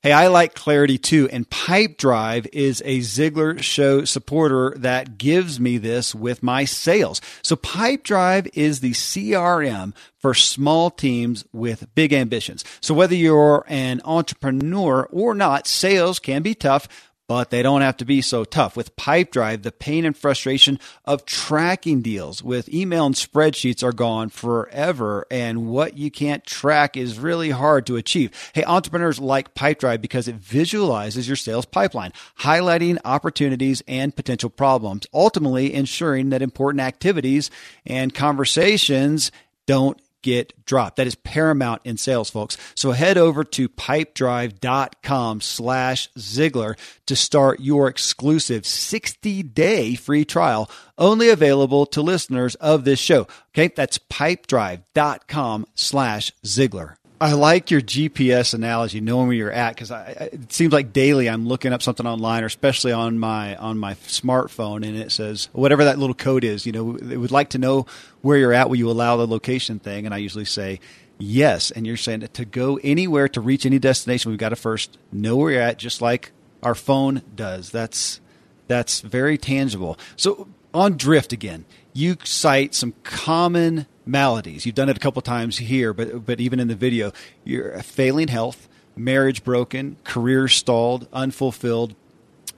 Hey, I like clarity too, and Pipedrive is a Ziglar show supporter that gives me this with my sales. So Pipedrive is the CRM for small teams with big ambitions. So whether you're an entrepreneur or not, sales can be tough but they don't have to be so tough. With Pipedrive, the pain and frustration of tracking deals with email and spreadsheets are gone forever, and what you can't track is really hard to achieve. Hey, entrepreneurs like Pipedrive because it visualizes your sales pipeline, highlighting opportunities and potential problems, ultimately ensuring that important activities and conversations don't get dropped. That is paramount in sales, folks. So head over to pipedrive.com slash Ziglar to start your exclusive 60 day free trial only available to listeners of this show. Okay. That's pipedrive.com slash Ziglar. I like your GPS analogy, knowing where you're at, because it seems like daily I'm looking up something online, or especially on my on my smartphone, and it says whatever that little code is. You know, it would like to know where you're at. Will you allow the location thing? And I usually say yes. And you're saying to go anywhere to reach any destination, we've got to first know where you're at, just like our phone does. That's that's very tangible. So on drift again, you cite some common maladies. You've done it a couple times here, but but even in the video, you're failing health, marriage broken, career stalled, unfulfilled.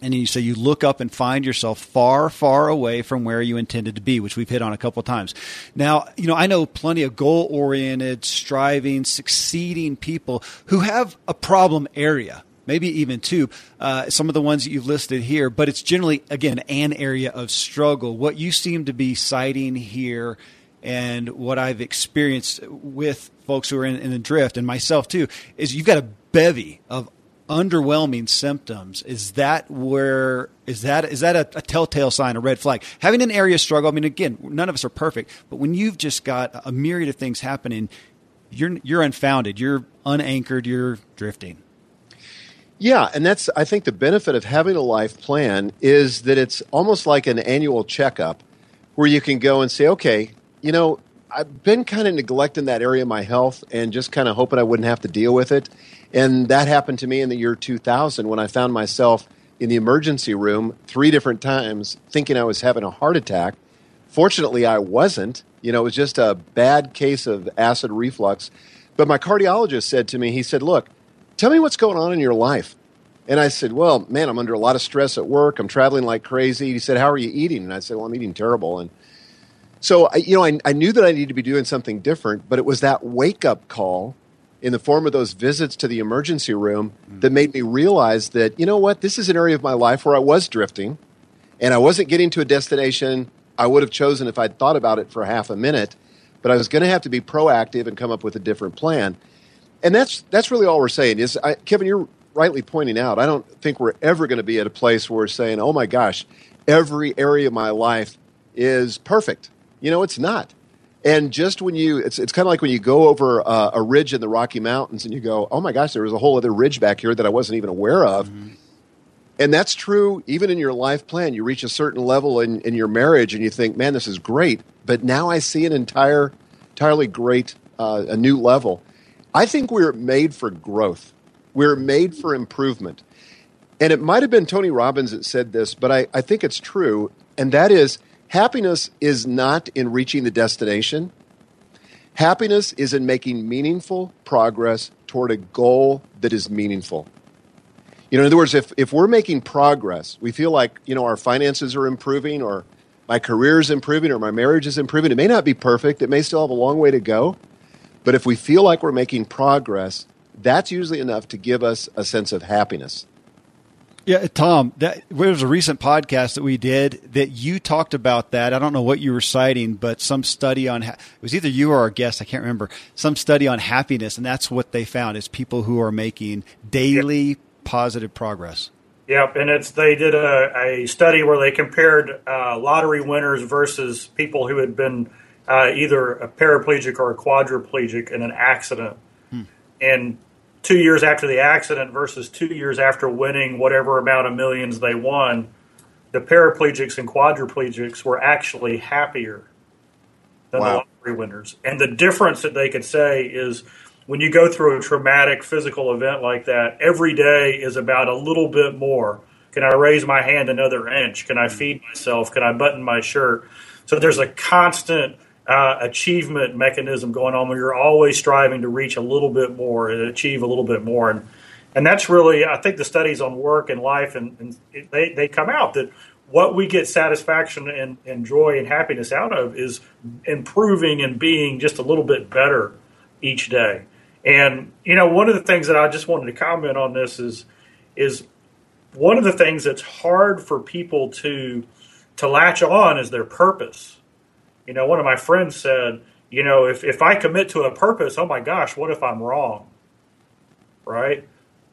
And then you say you look up and find yourself far, far away from where you intended to be, which we've hit on a couple times. Now, you know, I know plenty of goal oriented, striving, succeeding people who have a problem area maybe even two. Uh, some of the ones that you've listed here, but it's generally again an area of struggle. What you seem to be citing here and what I've experienced with folks who are in, in the drift and myself too is you've got a bevy of underwhelming symptoms is that where is that is that a, a, telltale sign a red flag having an area struggle i mean again none of us are perfect but when you've just got a myriad of things happening you're you're unfounded you're unanchored you're drifting yeah and that's i think the benefit of having a life plan is that it's almost like an annual checkup where you can go and say okay you know, I've been kind of neglecting that area of my health and just kind of hoping I wouldn't have to deal with it. And that happened to me in the year 2000 when I found myself in the emergency room three different times thinking I was having a heart attack. Fortunately, I wasn't. You know, it was just a bad case of acid reflux. But my cardiologist said to me, he said, Look, tell me what's going on in your life. And I said, Well, man, I'm under a lot of stress at work. I'm traveling like crazy. He said, How are you eating? And I said, Well, I'm eating terrible. And so, I, you know, I, I knew that I needed to be doing something different, but it was that wake up call in the form of those visits to the emergency room mm. that made me realize that, you know what, this is an area of my life where I was drifting and I wasn't getting to a destination I would have chosen if I'd thought about it for half a minute, but I was going to have to be proactive and come up with a different plan. And that's, that's really all we're saying is, I, Kevin, you're rightly pointing out, I don't think we're ever going to be at a place where we're saying, oh my gosh, every area of my life is perfect you know, it's not. And just when you, it's, it's kind of like when you go over uh, a ridge in the Rocky Mountains and you go, oh my gosh, there was a whole other ridge back here that I wasn't even aware of. Mm-hmm. And that's true even in your life plan. You reach a certain level in, in your marriage and you think, man, this is great. But now I see an entire, entirely great, uh, a new level. I think we're made for growth. We're made for improvement. And it might have been Tony Robbins that said this, but I, I think it's true. And that is, Happiness is not in reaching the destination. Happiness is in making meaningful progress toward a goal that is meaningful. You know, in other words, if, if we're making progress, we feel like, you know, our finances are improving or my career is improving or my marriage is improving. It may not be perfect, it may still have a long way to go. But if we feel like we're making progress, that's usually enough to give us a sense of happiness. Yeah, Tom, that there was a recent podcast that we did that you talked about that. I don't know what you were citing, but some study on it was either you or our guest, I can't remember. Some study on happiness, and that's what they found is people who are making daily yep. positive progress. Yep, and it's they did a, a study where they compared uh, lottery winners versus people who had been uh, either a paraplegic or a quadriplegic in an accident, hmm. and two years after the accident versus two years after winning whatever amount of millions they won, the paraplegics and quadriplegics were actually happier than wow. the lottery winners. And the difference that they could say is when you go through a traumatic physical event like that, every day is about a little bit more. Can I raise my hand another inch? Can I feed myself? Can I button my shirt? So there's a constant uh, achievement mechanism going on where you're always striving to reach a little bit more and achieve a little bit more. And and that's really, I think, the studies on work and life, and, and they they come out that what we get satisfaction and, and joy and happiness out of is improving and being just a little bit better each day. And you know, one of the things that I just wanted to comment on this is is one of the things that's hard for people to to latch on is their purpose. You know, one of my friends said, you know, if, if I commit to a purpose, oh my gosh, what if I'm wrong? Right?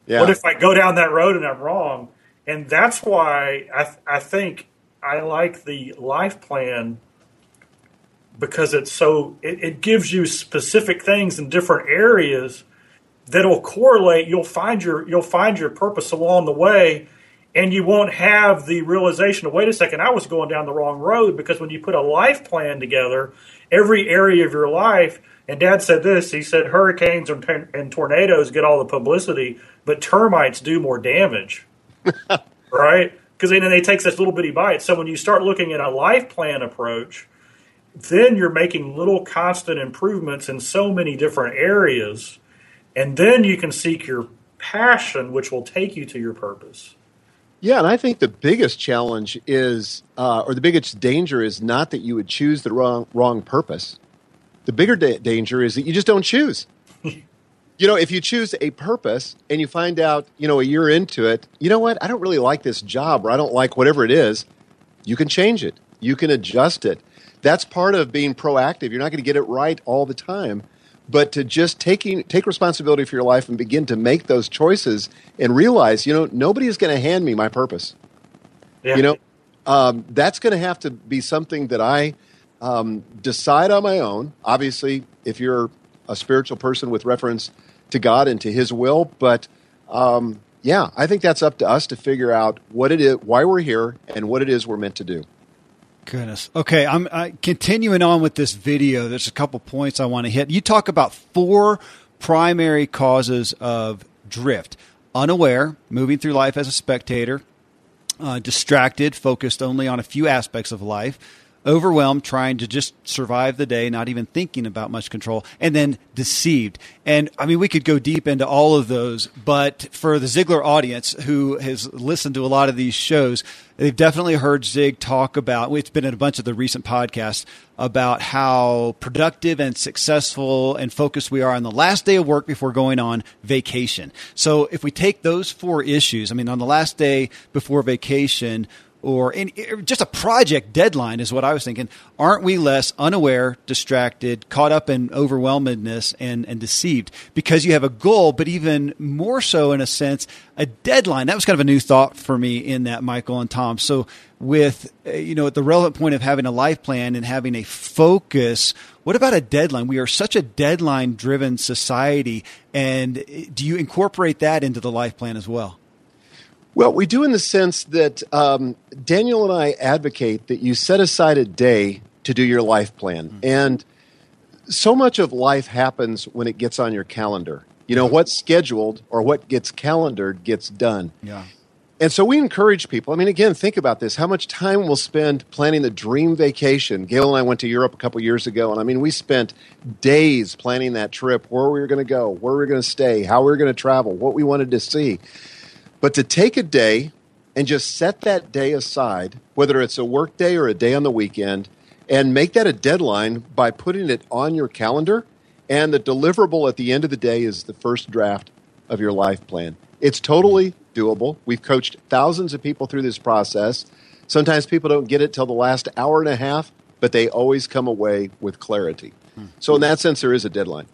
Yeah. What if I go down that road and I'm wrong? And that's why I, I think I like the life plan because it's so it, it gives you specific things in different areas that'll correlate. You'll find your you'll find your purpose along the way, and you won't have the realization of wait a second, I was going down the wrong road because when you put a life plan together, every area of your life. And Dad said this. He said hurricanes and, and tornadoes get all the publicity, but termites do more damage, right? Because then they take such little bitty bites. So when you start looking at a life plan approach, then you're making little constant improvements in so many different areas, and then you can seek your passion, which will take you to your purpose. Yeah, and I think the biggest challenge is, uh, or the biggest danger is not that you would choose the wrong wrong purpose. The bigger da- danger is that you just don't choose. you know, if you choose a purpose and you find out, you know, a year into it, you know what? I don't really like this job, or I don't like whatever it is. You can change it. You can adjust it. That's part of being proactive. You're not going to get it right all the time but to just taking take responsibility for your life and begin to make those choices and realize you know nobody is going to hand me my purpose. Yeah. you know um, that's going to have to be something that i um, decide on my own. Obviously if you're a spiritual person with reference to god and to his will but um, yeah i think that's up to us to figure out what it is why we're here and what it is we're meant to do Goodness. Okay, I'm continuing on with this video. There's a couple points I want to hit. You talk about four primary causes of drift: unaware, moving through life as a spectator, uh, distracted, focused only on a few aspects of life, overwhelmed, trying to just survive the day, not even thinking about much control, and then deceived. And I mean, we could go deep into all of those, but for the Ziglar audience who has listened to a lot of these shows, they've definitely heard Zig talk about, it's been in a bunch of the recent podcasts, about how productive and successful and focused we are on the last day of work before going on vacation. So if we take those four issues, I mean, on the last day before vacation, or in, just a project deadline is what I was thinking. Aren't we less unaware, distracted, caught up in overwhelmedness and, and deceived because you have a goal, but even more so in a sense, a deadline. That was kind of a new thought for me in that, Michael and Tom. So with, uh, you know, at the relevant point of having a life plan and having a focus, what about a deadline? We are such a deadline driven society. And uh, do you incorporate that into the life plan as well? Well, we do in the sense that um, Daniel and I advocate that you set aside a day to do your life plan. Mm-hmm. And so much of life happens when it gets on your calendar. You know, what's scheduled or what gets calendared gets done. Yeah. And so we encourage people. I mean, again, think about this. How much time we'll spend planning the dream vacation. Gail and I went to Europe a couple years ago, and I mean, we spent days planning that trip, where we were going to go, where we were going to stay, how we were going to travel, what we wanted to see. But to take a day and just set that day aside, whether it's a work day or a day on the weekend, and make that a deadline by putting it on your calendar. And the deliverable at the end of the day is the first draft of your life plan. It's totally doable. We've coached thousands of people through this process. Sometimes people don't get it till the last hour and a half, but they always come away with clarity. Hmm. So, in that sense, there is a deadline.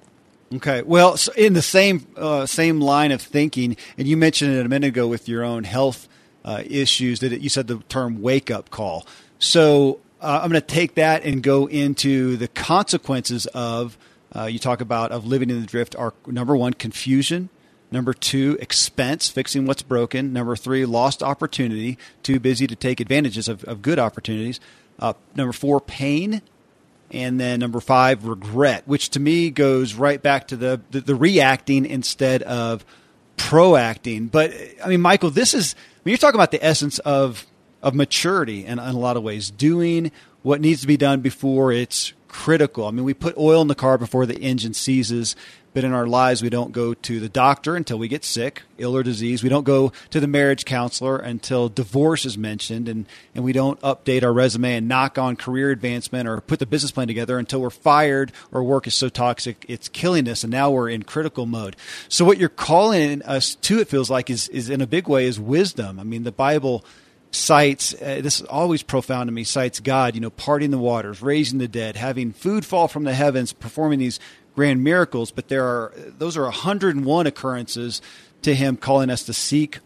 Okay. Well, so in the same uh, same line of thinking, and you mentioned it a minute ago with your own health uh, issues that you said the term wake up call. So uh, I'm going to take that and go into the consequences of uh, you talk about of living in the drift are number one confusion, Number two, expense, fixing what's broken. Number three, lost opportunity, too busy to take advantages of, of good opportunities. Uh, number four, pain. And then number five, regret, which to me goes right back to the, the, the reacting instead of proacting. But I mean, Michael, this is, I mean, you're talking about the essence of, of maturity in, in a lot of ways, doing what needs to be done before it's critical. I mean, we put oil in the car before the engine seizes, but in our lives, we don't go to the doctor until we get sick, ill or disease. We don't go to the marriage counselor until divorce is mentioned, and, and we don't update our resume and knock on career advancement or put the business plan together until we're fired or work is so toxic it's killing us, and now we're in critical mode. So, what you're calling us to, it feels like, is, is in a big way, is wisdom. I mean, the Bible cites uh, this is always profound to me cites god you know parting the waters raising the dead having food fall from the heavens performing these grand miracles, but there are those are 101 occurrences to him calling us to seek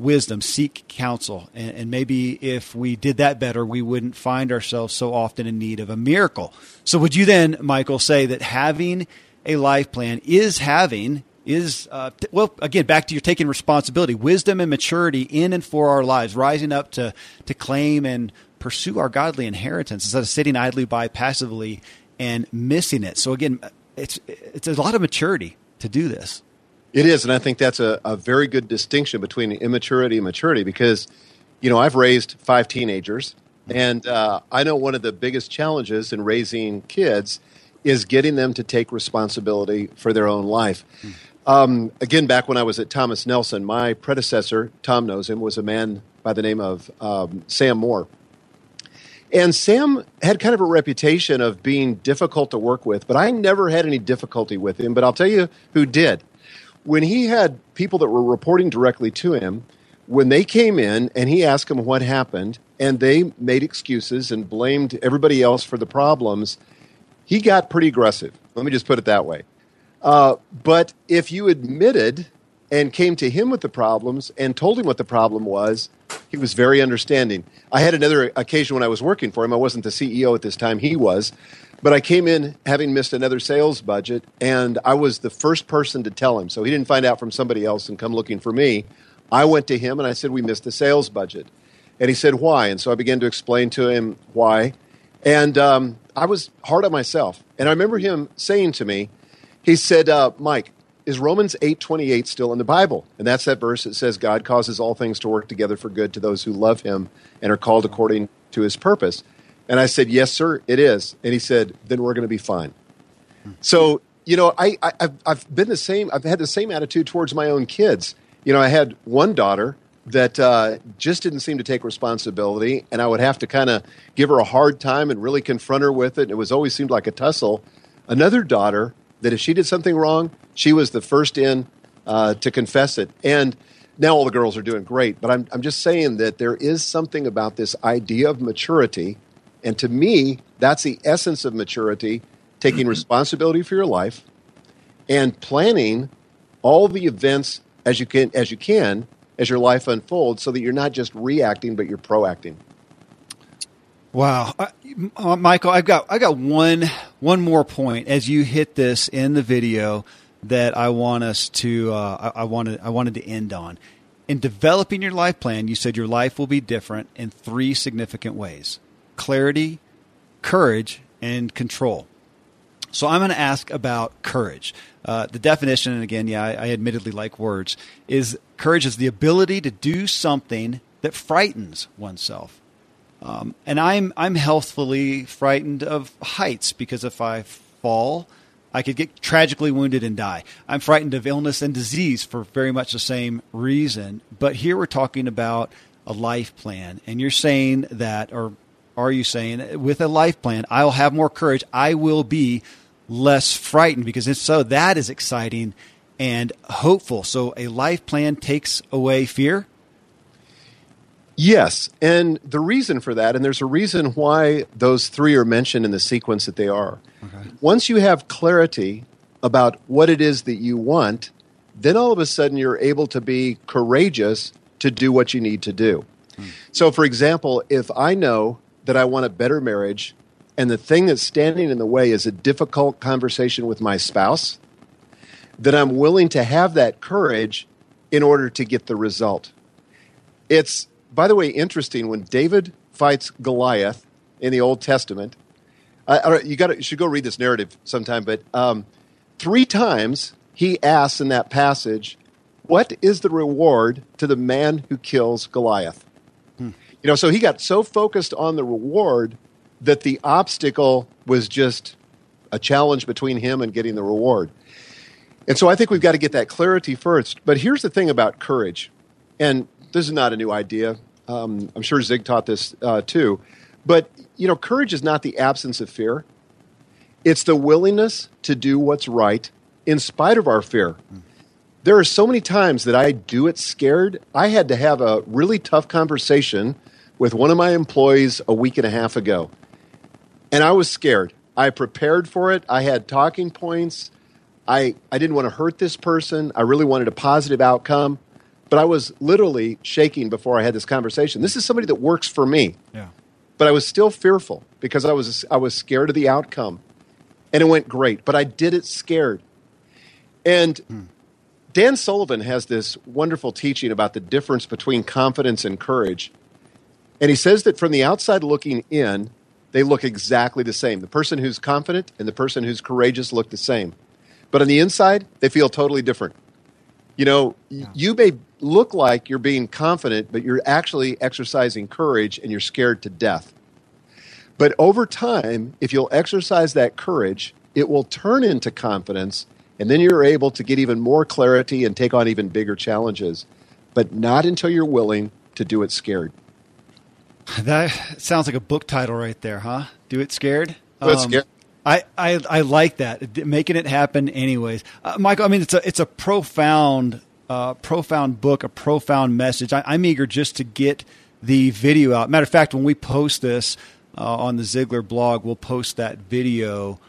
wisdom, seek counsel. And, and, maybe if we did that better, we wouldn't find ourselves so often in need of a miracle. So, would you then, Michael, say that having a life plan is having, is, uh, well, again, back to your taking responsibility, wisdom and maturity in and for our lives, rising up to, to claim and pursue our godly inheritance instead of sitting idly by passively and missing it. So, again, it's it's a lot of maturity to do this. It is, and I think that's a, a very good distinction between immaturity and maturity because, you know, I've raised five teenagers, and uh, I know one of the biggest challenges in raising kids is getting them to take responsibility for their own life. Um, again, back when I was at Thomas Nelson, my predecessor, Tom knows him, was a man by the name of um, Sam Moore. And Sam had kind of a reputation of being difficult to work with, but I never had any difficulty with him. But I'll tell you who did. When he had people that were reporting directly to him, when they came in and he asked them what happened, and they made excuses and blamed everybody else for the problems, he got pretty aggressive. Let me just put it that way. Uh, but if you admitted and came to him with the problems and told him what the problem was, he was very understanding. I had another occasion when I was working for him. I wasn't the CEO at this time, he was. But I came in having missed another sales budget, and I was the first person to tell him. So he didn't find out from somebody else and come looking for me. I went to him and I said, We missed the sales budget. And he said, Why? And so I began to explain to him why. And um, I was hard on myself. And I remember him saying to me, He said, uh, Mike, is Romans 8:28 still in the Bible? And that's that verse that says God causes all things to work together for good to those who love him and are called according to his purpose. And I said, "Yes, sir, it is." And he said, "Then we're going to be fine." So, you know, I, I have I've been the same I've had the same attitude towards my own kids. You know, I had one daughter that uh, just didn't seem to take responsibility, and I would have to kind of give her a hard time and really confront her with it. And it was always seemed like a tussle. Another daughter that if she did something wrong, she was the first in uh, to confess it. And now all the girls are doing great, but I'm, I'm just saying that there is something about this idea of maturity. And to me, that's the essence of maturity taking responsibility for your life and planning all the events as you can as you can as your life unfolds so that you're not just reacting but you're proacting Wow, uh, Michael, I've got I got one one more point as you hit this in the video that I want us to uh, I, I wanted I wanted to end on. In developing your life plan, you said your life will be different in three significant ways: clarity, courage, and control. So I'm going to ask about courage. Uh, the definition, and again, yeah, I, I admittedly like words, is courage is the ability to do something that frightens oneself. Um, and I'm I'm healthfully frightened of heights because if I fall, I could get tragically wounded and die. I'm frightened of illness and disease for very much the same reason. But here we're talking about a life plan, and you're saying that, or are you saying with a life plan, I'll have more courage. I will be less frightened because if so, that is exciting and hopeful. So a life plan takes away fear. Yes, and the reason for that, and there's a reason why those three are mentioned in the sequence that they are. Okay. Once you have clarity about what it is that you want, then all of a sudden you're able to be courageous to do what you need to do. Hmm. So, for example, if I know that I want a better marriage, and the thing that's standing in the way is a difficult conversation with my spouse, that I'm willing to have that courage in order to get the result. It's, by the way, interesting when David fights Goliath in the Old Testament. Uh, you got you should go read this narrative sometime, but um, three times he asks in that passage, "What is the reward to the man who kills Goliath?" Hmm. You know, so he got so focused on the reward that the obstacle was just a challenge between him and getting the reward. And so I think we've got to get that clarity first. But here's the thing about courage, and this is not a new idea. Um, I'm sure Zig taught this uh, too. But, you know, courage is not the absence of fear, it's the willingness to do what's right in spite of our fear. There are so many times that I do it scared. I had to have a really tough conversation with one of my employees a week and a half ago. And I was scared. I prepared for it. I had talking points. I, I didn't want to hurt this person. I really wanted a positive outcome. But I was literally shaking before I had this conversation. This is somebody that works for me. Yeah. But I was still fearful because I was, I was scared of the outcome. And it went great, but I did it scared. And hmm. Dan Sullivan has this wonderful teaching about the difference between confidence and courage. And he says that from the outside looking in, they look exactly the same. The person who's confident and the person who's courageous look the same. But on the inside, they feel totally different. You know, yeah. you may look like you're being confident, but you're actually exercising courage and you're scared to death. But over time, if you'll exercise that courage, it will turn into confidence, and then you're able to get even more clarity and take on even bigger challenges. But not until you're willing to do it scared. That sounds like a book title right there, huh? Do it scared. Do it um. I, I, I like that making it happen anyways, uh, Michael. I mean, it's a it's a profound uh, profound book, a profound message. I, am eager just to get the video out. Matter of fact, when we post this uh, on the Ziglar blog, we'll post that video.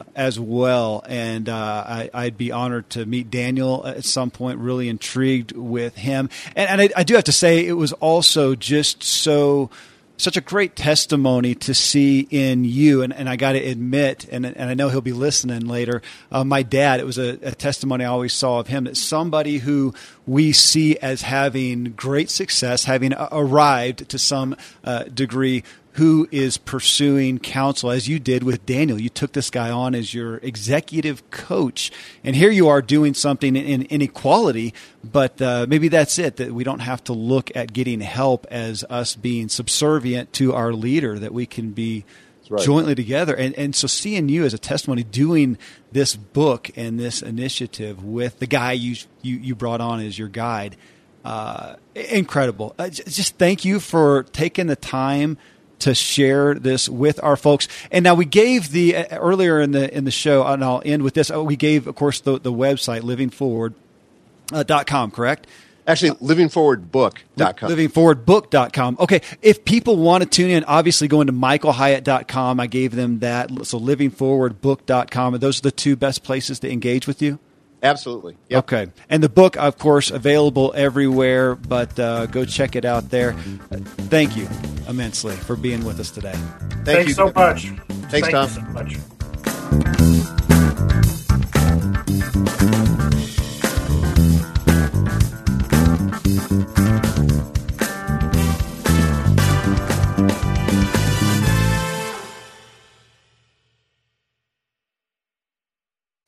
Uh, as well, and uh, I, would be honored to meet Daniel at some point. Really intrigued with him, and, and I, I do have to say it was also just so such a great testimony to see in you. And, and I got to admit, and, and I know he'll be listening later, uh, my dad, it was a, a, testimony I always saw of him that somebody who we see as having great success, having arrived to some uh, degree, who is pursuing counsel as you did with Daniel. You took this guy on as your executive coach, and here you are doing something in inequality. But uh, maybe that's it. That we don't have to look at getting help as us being subservient to our leader. That we can be right. jointly together. And and so seeing you as a testimony, doing this book and this initiative with the guy you you, you brought on as your guide. Uh, incredible. Uh, just thank you for taking the time to share this with our folks. And now we gave the uh, earlier in the in the show, and I'll end with this. Uh, we gave, of course, the the website livingforward.com, uh, correct? Actually, livingforwardbook.com. Livingforwardbook.com. Okay. If people want to tune in, obviously go into michaelhyatt.com. I gave them that. So livingforwardbook.com. And those are the two best places to engage with you? Absolutely. Yep. Okay. And the book, of course, available everywhere, but uh, go check it out there. Thank you immensely for being with us today. Thank Thanks you so much. Thanks, Thank Tom. so much.